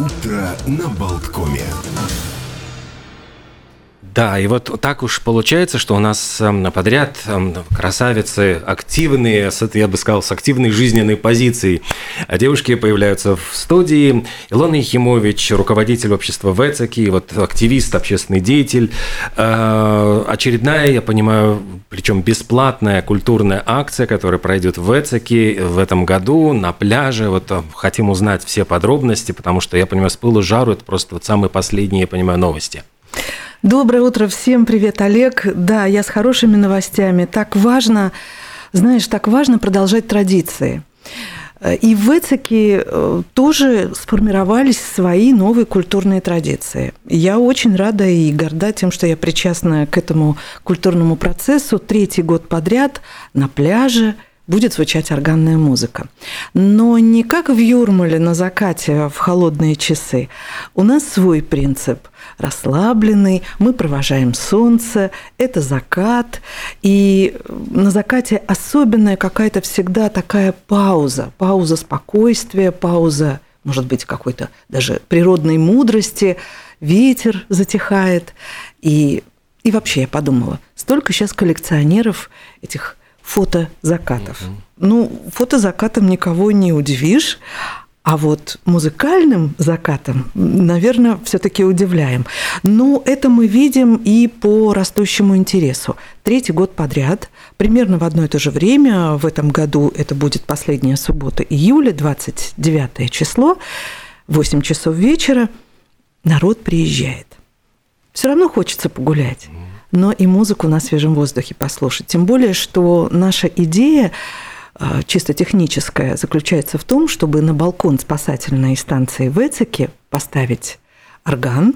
Утро на Болткоме. Да, и вот так уж получается, что у нас эм, подряд эм, красавицы активные, я бы сказал, с активной жизненной позицией. А девушки появляются в студии. Илона Ехимович, руководитель общества ВЭЦАКИ, вот активист, общественный деятель. Э, очередная, я понимаю, причем бесплатная культурная акция, которая пройдет в ВЭЦАКИ в этом году на пляже. Вот э, хотим узнать все подробности, потому что, я понимаю, с пылу жару это просто вот самые последние, я понимаю, новости. Доброе утро всем. Привет, Олег. Да, я с хорошими новостями. Так важно, знаешь, так важно продолжать традиции. И в Эцике э, тоже сформировались свои новые культурные традиции. Я очень рада и горда тем, что я причастна к этому культурному процессу. Третий год подряд на пляже будет звучать органная музыка. Но не как в Юрмале на закате в холодные часы. У нас свой принцип. Расслабленный, мы провожаем солнце, это закат, и на закате особенная какая-то всегда такая пауза, пауза спокойствия, пауза, может быть, какой-то даже природной мудрости, ветер затихает, и, и вообще я подумала, столько сейчас коллекционеров этих фото закатов. Угу. Ну, фото закатом никого не удивишь, а вот музыкальным закатом, наверное, все-таки удивляем. Но это мы видим и по растущему интересу. Третий год подряд, примерно в одно и то же время, в этом году это будет последняя суббота июля, 29 число, 8 часов вечера, народ приезжает. Все равно хочется погулять, но и музыку на свежем воздухе послушать. Тем более, что наша идея а, чисто техническая заключается в том, чтобы на балкон спасательной станции в Эцике поставить орган,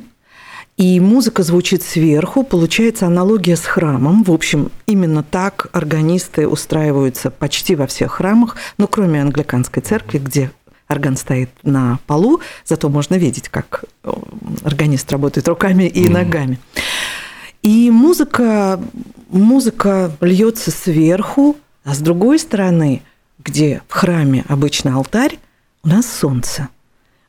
и музыка звучит сверху, получается аналогия с храмом. В общем, именно так органисты устраиваются почти во всех храмах, но кроме англиканской церкви, где орган стоит на полу, зато можно видеть, как э, органист работает руками и ногами. И музыка, музыка льется сверху, а с другой стороны, где в храме обычно алтарь, у нас солнце.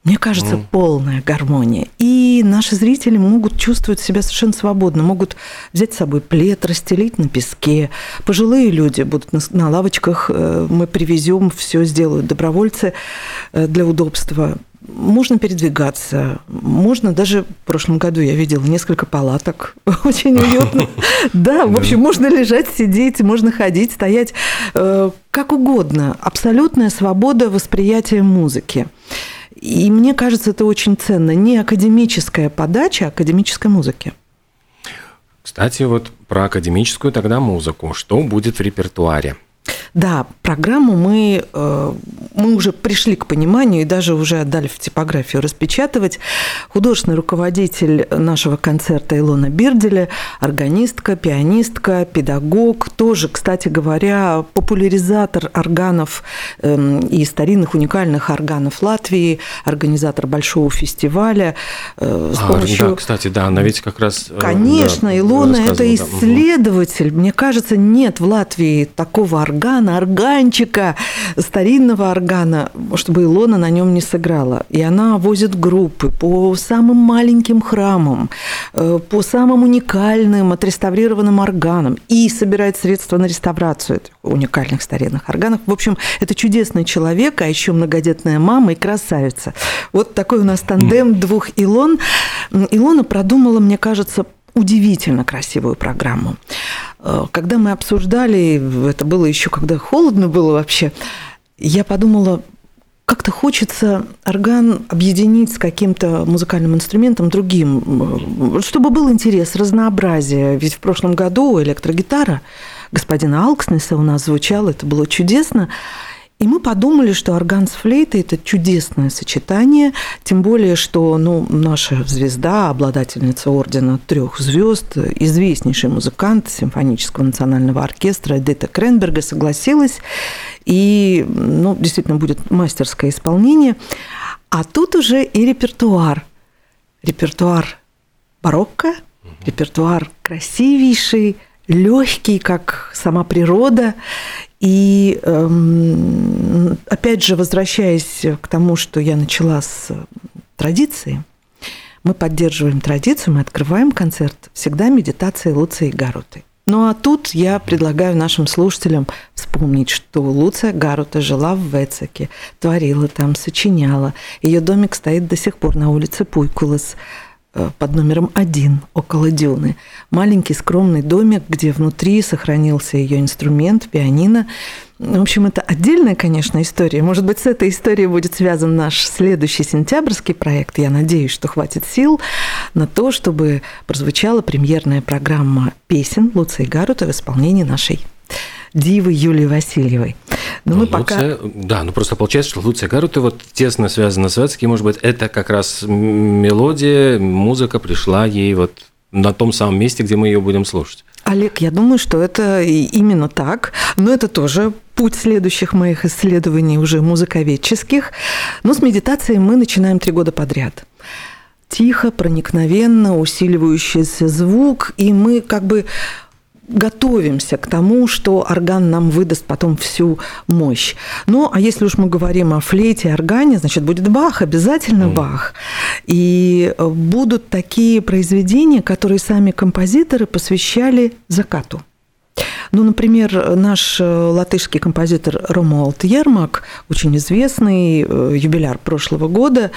Мне кажется, mm. полная гармония. И наши зрители могут чувствовать себя совершенно свободно, могут взять с собой плед, расстелить на песке. Пожилые люди будут на, на лавочках, э, мы привезем, все сделают добровольцы э, для удобства можно передвигаться, можно даже в прошлом году я видела несколько палаток, очень уютно. Да, в общем, можно лежать, сидеть, можно ходить, стоять, э, как угодно. Абсолютная свобода восприятия музыки. И мне кажется, это очень ценно. Не академическая подача, а академической музыки. Кстати, вот про академическую тогда музыку. Что будет в репертуаре? Да, программу мы, э, мы уже пришли к пониманию и даже уже отдали в типографию распечатывать. Художественный руководитель нашего концерта Илона Бирделя, органистка, пианистка, педагог, тоже, кстати говоря, популяризатор органов эм, и старинных уникальных органов Латвии, организатор большого фестиваля. Э, с а, помощью... Да, кстати, да, она ведь как раз... Э, Конечно, да, Илона – это исследователь. Мне кажется, нет в Латвии такого органа, органа, органчика, старинного органа, чтобы Илона на нем не сыграла. И она возит группы по самым маленьким храмам, э, по самым уникальным отреставрированным органам и собирает средства на реставрацию этих уникальных старинных органов. В общем, это чудесный человек, а еще многодетная мама и красавица. Вот такой у нас тандем двух Илон. Илона продумала, мне кажется, удивительно красивую программу. Э, когда мы обсуждали, это было еще когда холодно было вообще, я подумала, как-то хочется орган объединить с каким-то музыкальным инструментом другим, чтобы был интерес, разнообразие. Ведь в прошлом году электрогитара господина Алкснеса у нас звучала, это было чудесно. И мы подумали, что орган с флейтой – это чудесное сочетание, тем более, что ну, наша звезда, обладательница ордена трех звезд, известнейший музыкант симфонического национального оркестра Эдита Кренберга согласилась, и ну, действительно будет мастерское исполнение. А тут уже и репертуар. Репертуар барокко, репертуар красивейший, легкий, как сама природа. И эм, опять же, возвращаясь к тому, что я начала с традиции. Мы поддерживаем традицию, мы открываем концерт всегда медитацией Луции Гаруты. Ну а тут я предлагаю нашим слушателям вспомнить, что Луция Гарута жила в Вецеке, творила там, сочиняла. Ее домик стоит до сих пор на улице Пуйкулас. Э, под номером один около дюны. Маленький скромный домик, где внутри сохранился ее инструмент, пианино. В общем, это отдельная, конечно, история. Может быть, с этой историей будет связан наш следующий сентябрьский проект. Я надеюсь, что хватит сил на то, чтобы прозвучала премьерная программа песен Луции Гарута в исполнении нашей дивы Юлии Васильевой. Но ну, мы Луция, пока... Да, ну просто получается, что Луция Гарута вот тесно связана с Вятским, может быть, это как раз мелодия, музыка пришла ей вот на том самом месте, где мы ее будем слушать. Олег, я думаю, что это именно так, но это тоже путь следующих моих исследований уже музыковедческих. Но с медитацией мы начинаем три года подряд тихо, проникновенно, усиливающийся звук, и мы как бы готовимся к тому, что орган нам выдаст потом всю мощь. Ну, а если уж мы говорим о флейте, органе, значит, будет Бах, обязательно mm. Бах. И э, будут такие произведения, которые сами композиторы посвящали закату. Ну, например, наш э, латышский композитор Ромуалд Ермак, очень известный э, юбиляр прошлого года,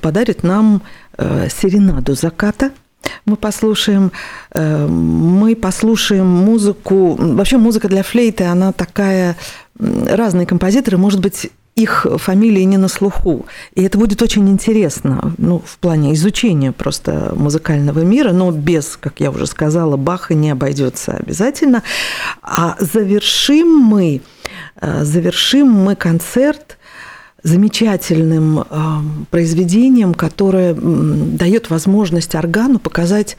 подарит нам серенаду заката – мы послушаем, э, мы послушаем музыку. Вообще музыка для флейты, она такая... Разные композиторы, может быть, их фамилии не на слуху. И это будет очень интересно, ну, в плане изучения просто музыкального мира, но без, как я уже сказала, Баха не обойдется обязательно. А завершим мы, э, завершим мы концерт замечательным произведением, которое дает возможность органу показать,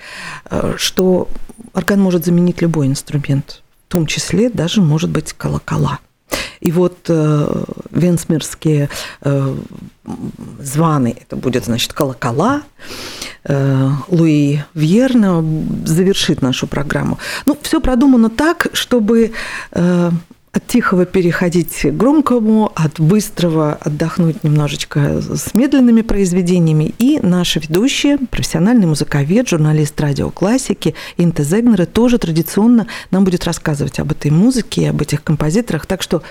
э, что орган может заменить любой инструмент, в том числе даже, может быть, колокола. И вот э, венсмирские э, званы, это будет, значит, колокола, э, Луи Вьерна завершит нашу программу. Ну, все продумано так, чтобы э, от тихого переходить к громкому, от быстрого отдохнуть немножечко с медленными произведениями. И наша ведущая, профессиональный музыковед, журналист радиоклассики Инта Зегнера тоже традиционно нам будет рассказывать об этой музыке об этих композиторах. Так что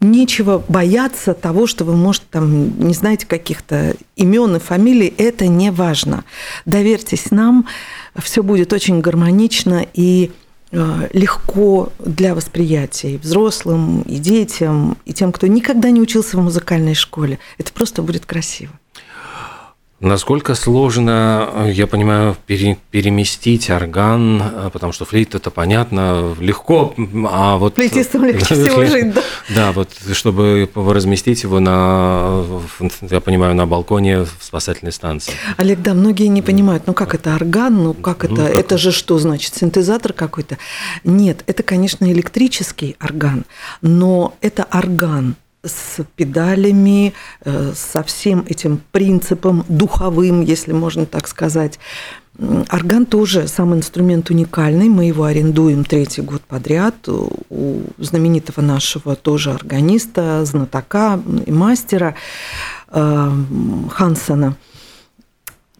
нечего бояться того, что вы, может, там не знаете каких-то имен и фамилий, это не важно. Доверьтесь нам, все будет очень гармонично и легко для восприятия и взрослым, и детям, и тем, кто никогда не учился в музыкальной школе. Это просто будет красиво. Насколько сложно, я понимаю, пере, переместить орган, потому что флейт это понятно, легко, а вот... Флейтистам легче всего жить, да? Да, вот чтобы разместить его на, я понимаю, на балконе в спасательной станции. Олег, да, многие не понимают, ну как это орган, ну как это, ну, как... это же что значит, синтезатор какой-то? Нет, это, конечно, электрический орган, но это орган, с педалями, э, со всем этим принципом духовым, если можно так сказать. Орган тоже сам инструмент уникальный, мы его арендуем третий год подряд у знаменитого нашего тоже органиста, знатока и мастера э, Хансона.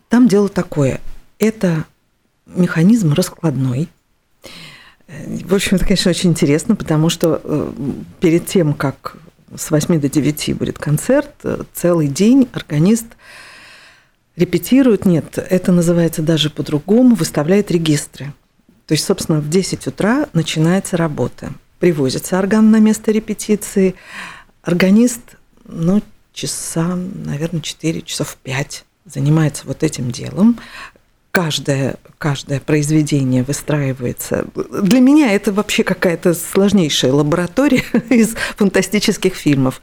Там дело такое, это механизм раскладной, в общем, это, конечно, очень интересно, потому что э, перед тем, как с 8 до 9 будет концерт, целый день органист репетирует, нет, это называется даже по-другому, выставляет регистры. То есть, собственно, в 10 утра начинается работа. Привозится орган на место репетиции. Органист, ну, часа, наверное, 4, часов 5 занимается вот этим делом каждое, каждое произведение выстраивается. Для меня это вообще какая-то сложнейшая лаборатория из фантастических фильмов.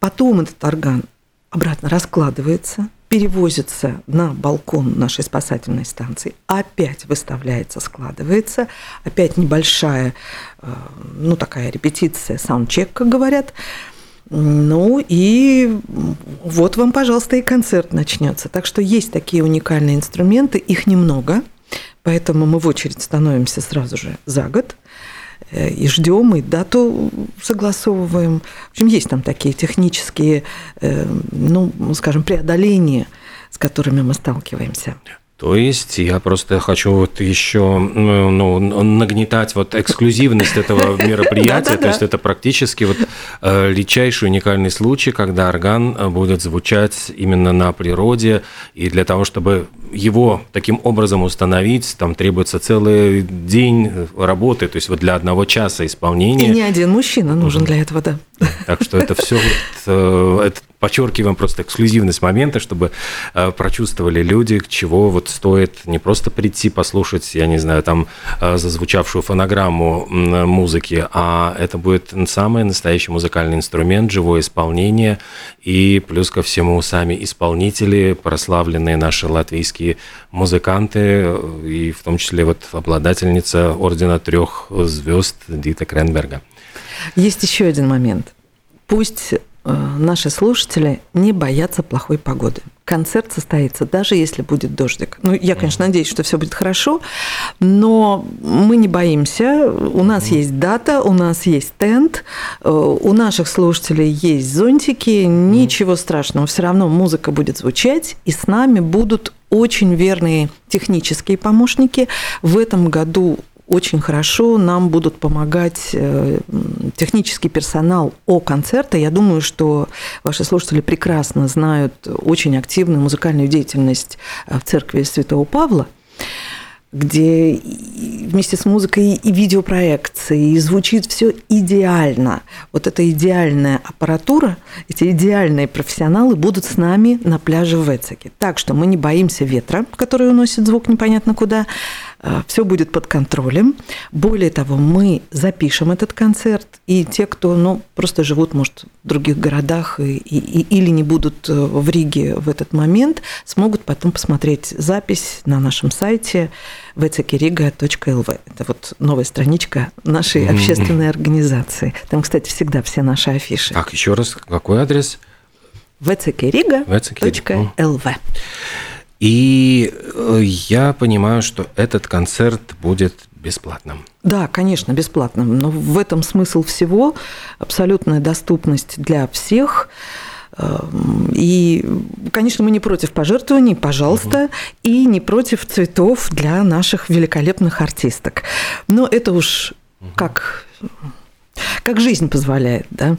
Потом этот орган обратно раскладывается, перевозится на балкон нашей спасательной станции, опять выставляется, складывается, опять небольшая, э, ну такая репетиция, саундчек, как говорят, ну и вот вам, пожалуйста, и концерт начнется. Так что есть такие уникальные инструменты, их немного, поэтому мы в очередь становимся сразу же за год. и ждем, и дату согласовываем. В общем, есть там такие технические, ну, скажем, преодоления, с которыми мы сталкиваемся. То есть я просто хочу вот еще ну, нагнетать вот эксклюзивность этого мероприятия. То есть это практически вот э, редчайший уникальный случай, когда орган э, будет звучать именно на природе. И для того, чтобы его таким образом установить, там требуется целый день работы, то есть вот для одного часа исполнения. И не один мужчина нужен для этого, да. Так что это все, э, это подчеркиваем просто эксклюзивность момента, чтобы э, прочувствовали люди, чего вот стоит не просто прийти послушать, я не знаю, там э, зазвучавшую фонограмму музыки, а это будет самый настоящий музыкальный инструмент, живое исполнение, и плюс ко всему сами исполнители, прославленные наши латвийские музыканты, э, и в том числе вот обладательница ордена трех звезд Дита Кренберга. Есть еще один момент. Пусть Э, наши слушатели не боятся плохой погоды. Концерт состоится, даже если будет дождик. Ну, я, конечно, надеюсь, что все будет хорошо, но мы не боимся. У нас есть дата, у нас есть тент, э, у наших слушателей есть зонтики. Ничего страшного, все равно музыка будет звучать, и с нами будут очень верные технические помощники. В этом году очень хорошо нам будут помогать э, технический персонал о концерте. Я думаю, что ваши слушатели прекрасно знают очень активную музыкальную деятельность э, в церкви Святого Павла где вместе с музыкой и видеопроекции, и звучит все идеально. Вот эта идеальная аппаратура, эти идеальные профессионалы будут с нами на пляже в Эцике. Так что мы не боимся ветра, который уносит звук непонятно куда, все будет под контролем. Более того, мы запишем этот концерт, и те, кто ну, просто живут, может, в других городах и, и, или не будут э, в Риге в этот момент, смогут потом посмотреть запись на нашем сайте vckiriga.lv. Это вот новая страничка нашей общественной организации. Там, кстати, всегда все наши афиши. Так, еще раз, какой адрес? vckiriga.lv. И э, я понимаю, что этот концерт будет бесплатным. Да, конечно, бесплатным. Но в этом смысл всего. Абсолютная доступность для всех. Эм, и, конечно, мы не против пожертвований, пожалуйста, угу. и не против цветов для наших великолепных артисток. Но это уж угу. как как жизнь позволяет. Да?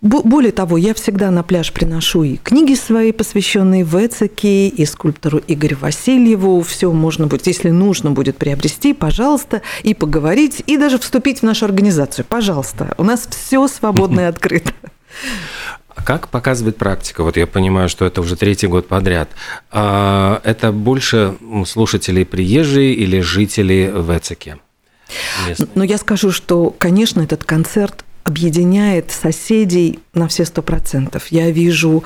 Более того, я всегда на пляж приношу и книги свои, посвященные Вецеке, и скульптору Игорю Васильеву. Все можно будет, если нужно будет приобрести, пожалуйста, и поговорить, и даже вступить в нашу организацию. Пожалуйста, у нас все свободно и открыто. А как показывает практика? Вот я понимаю, что это уже третий год подряд. А это больше слушателей приезжие или жители Вецеке? Но я скажу, что, конечно, этот концерт объединяет соседей на все сто процентов. Я вижу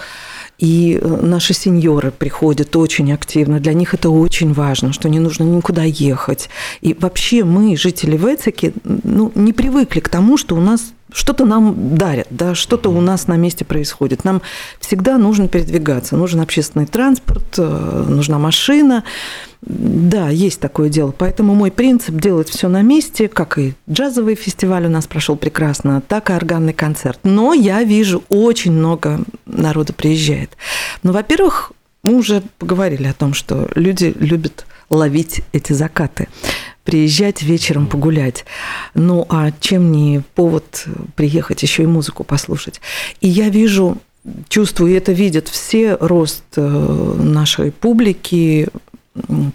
и э, наши сеньоры приходят очень активно. Для них это очень важно, что не нужно никуда ехать. И вообще мы, жители Вецики, ну, не привыкли к тому, что у нас что-то нам дарят, да, что-то у нас на месте происходит. Нам всегда нужно передвигаться, нужен общественный транспорт, э, нужна машина. Да, есть такое дело. Поэтому мой принцип делать все на месте, как и джазовый фестиваль у нас прошел прекрасно, так и органный концерт. Но я вижу, очень много народа приезжает. Ну, во-первых, мы уже поговорили о том, что люди любят ловить эти закаты приезжать вечером погулять. Ну а чем не повод приехать еще и музыку послушать? И я вижу, чувствую, и это видят все, рост э, нашей публики.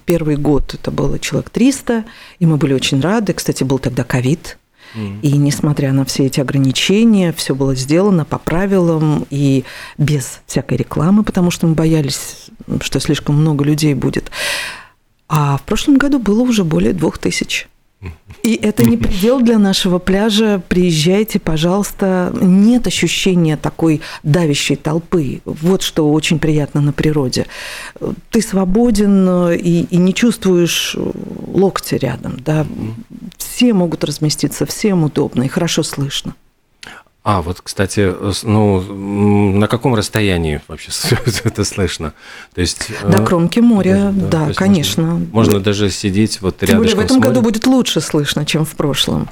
Первый год это было человек 300, и мы были очень рады. Кстати, был тогда ковид, и несмотря на все эти ограничения, все было сделано по правилам и без всякой рекламы, потому что мы боялись, что слишком много людей будет. А в прошлом году было уже более двух тысяч. И это не предел для нашего пляжа. Приезжайте, пожалуйста. Нет ощущения такой давящей толпы. Вот что очень приятно на природе. Ты свободен и, и не чувствуешь локти рядом. Да? Все могут разместиться, всем удобно и хорошо слышно. А, вот, кстати, ну, на каком расстоянии вообще это слышно? То есть, До э, кромки моря, да, да конечно. Можно, можно даже сидеть вот рядом. Тем более в этом году будет лучше слышно, чем в прошлом.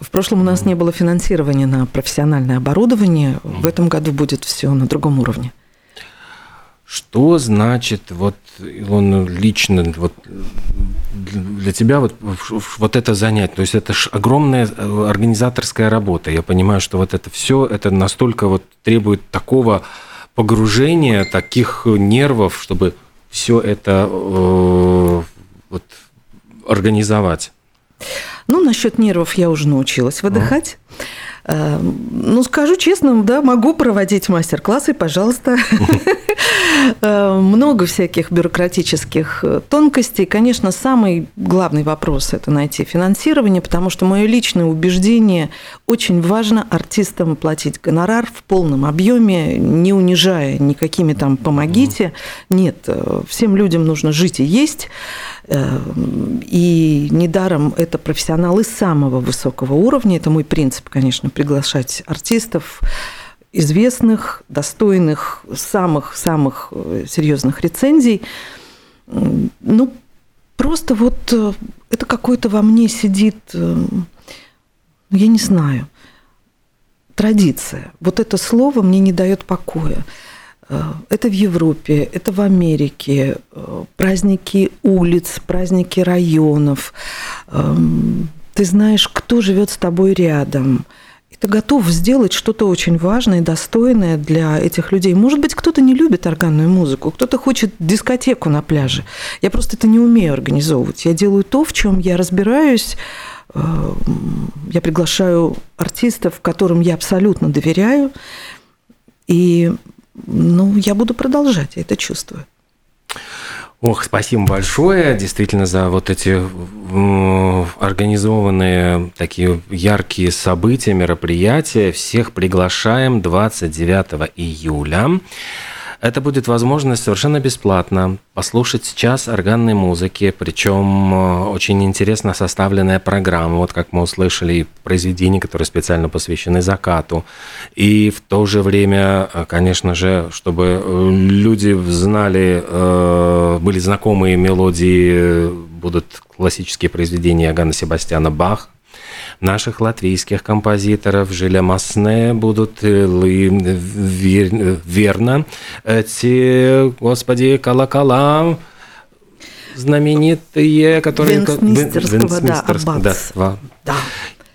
В прошлом у нас не было финансирования на профессиональное оборудование. В этом году будет все на другом уровне. Что значит вот он лично вот для тебя вот вот это занятие? То есть это ж огромная э, организаторская работа. Я понимаю, что вот это все это настолько вот требует такого погружения, таких нервов, чтобы все это э, вот организовать. Ну, насчет нервов я уже научилась выдыхать. А. Ну, скажу честно, да, могу проводить мастер-классы, пожалуйста. Э, много всяких бюрократических э, тонкостей. Конечно, самый главный вопрос – это найти финансирование, потому что мое личное убеждение – очень важно артистам платить гонорар в полном объеме, не унижая никакими там «помогите». Нет, всем людям нужно жить и есть. И недаром это профессионалы самого высокого уровня. Это мой принцип, конечно, приглашать артистов известных, достойных, самых-самых э, серьезных рецензий. Ну, просто вот э, это какое-то во мне сидит, э, я не знаю, традиция. Вот это слово мне не дает покоя. Это в Европе, это в Америке, праздники улиц, праздники районов. Эм, ты знаешь, кто живет с тобой рядом – ты готов сделать что-то очень важное и достойное для этих людей. Может быть, кто-то не любит органную музыку, кто-то хочет дискотеку на пляже. Я просто это не умею организовывать. Я делаю то, в чем я разбираюсь. Э, я приглашаю артистов, которым я абсолютно доверяю. И ну, я буду продолжать, я это чувствую. Ох, спасибо большое, действительно, за вот эти организованные такие яркие события, мероприятия. Всех приглашаем 29 июля. Это будет возможность совершенно бесплатно послушать час органной музыки, причем э, очень интересно составленная программа, вот как мы услышали, произведения, которые специально посвящены закату. И в то же время, э, конечно же, чтобы э, люди знали, были знакомые мелодии, будут классические произведения Ганна Себастьяна Бах, наших латвийских композиторов. Жиля Масне будут э, верно эти, господи, колокола знаменитые, которые... Венсминстерского, да, да, да.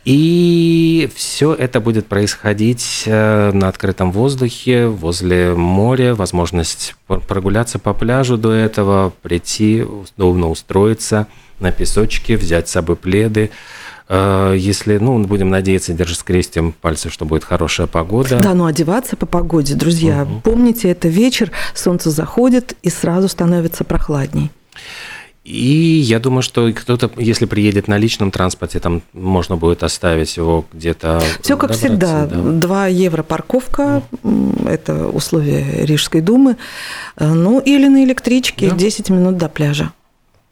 И все это будет происходить э, на открытом воздухе, возле моря, возможность прогуляться по пляжу до этого, прийти, удобно устроиться на песочке, взять с собой пледы, Э, если, ну, будем надеяться, держи скрестим пальцы, что будет хорошая погода. Да, ну одеваться по погоде, друзья. Угу. Помните, это вечер, солнце заходит и сразу становится прохладней. И я думаю, что кто-то, если приедет на личном транспорте, там можно будет оставить его где-то. Все как всегда. Да. 2 евро парковка, mm. это условия Рижской думы. Э, ну, или на электричке да. 10 минут до пляжа.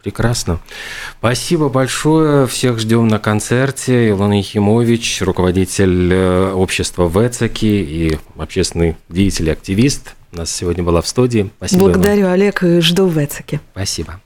Прекрасно. Спасибо большое. Всех ждем на концерте. Илона Ехимович, руководитель э, общества ВЭЦАКИ и общественный деятель и активист. У нас сегодня была в студии. Спасибо Благодарю, вам. Олег, и жду в ВЭЦАКИ. Спасибо.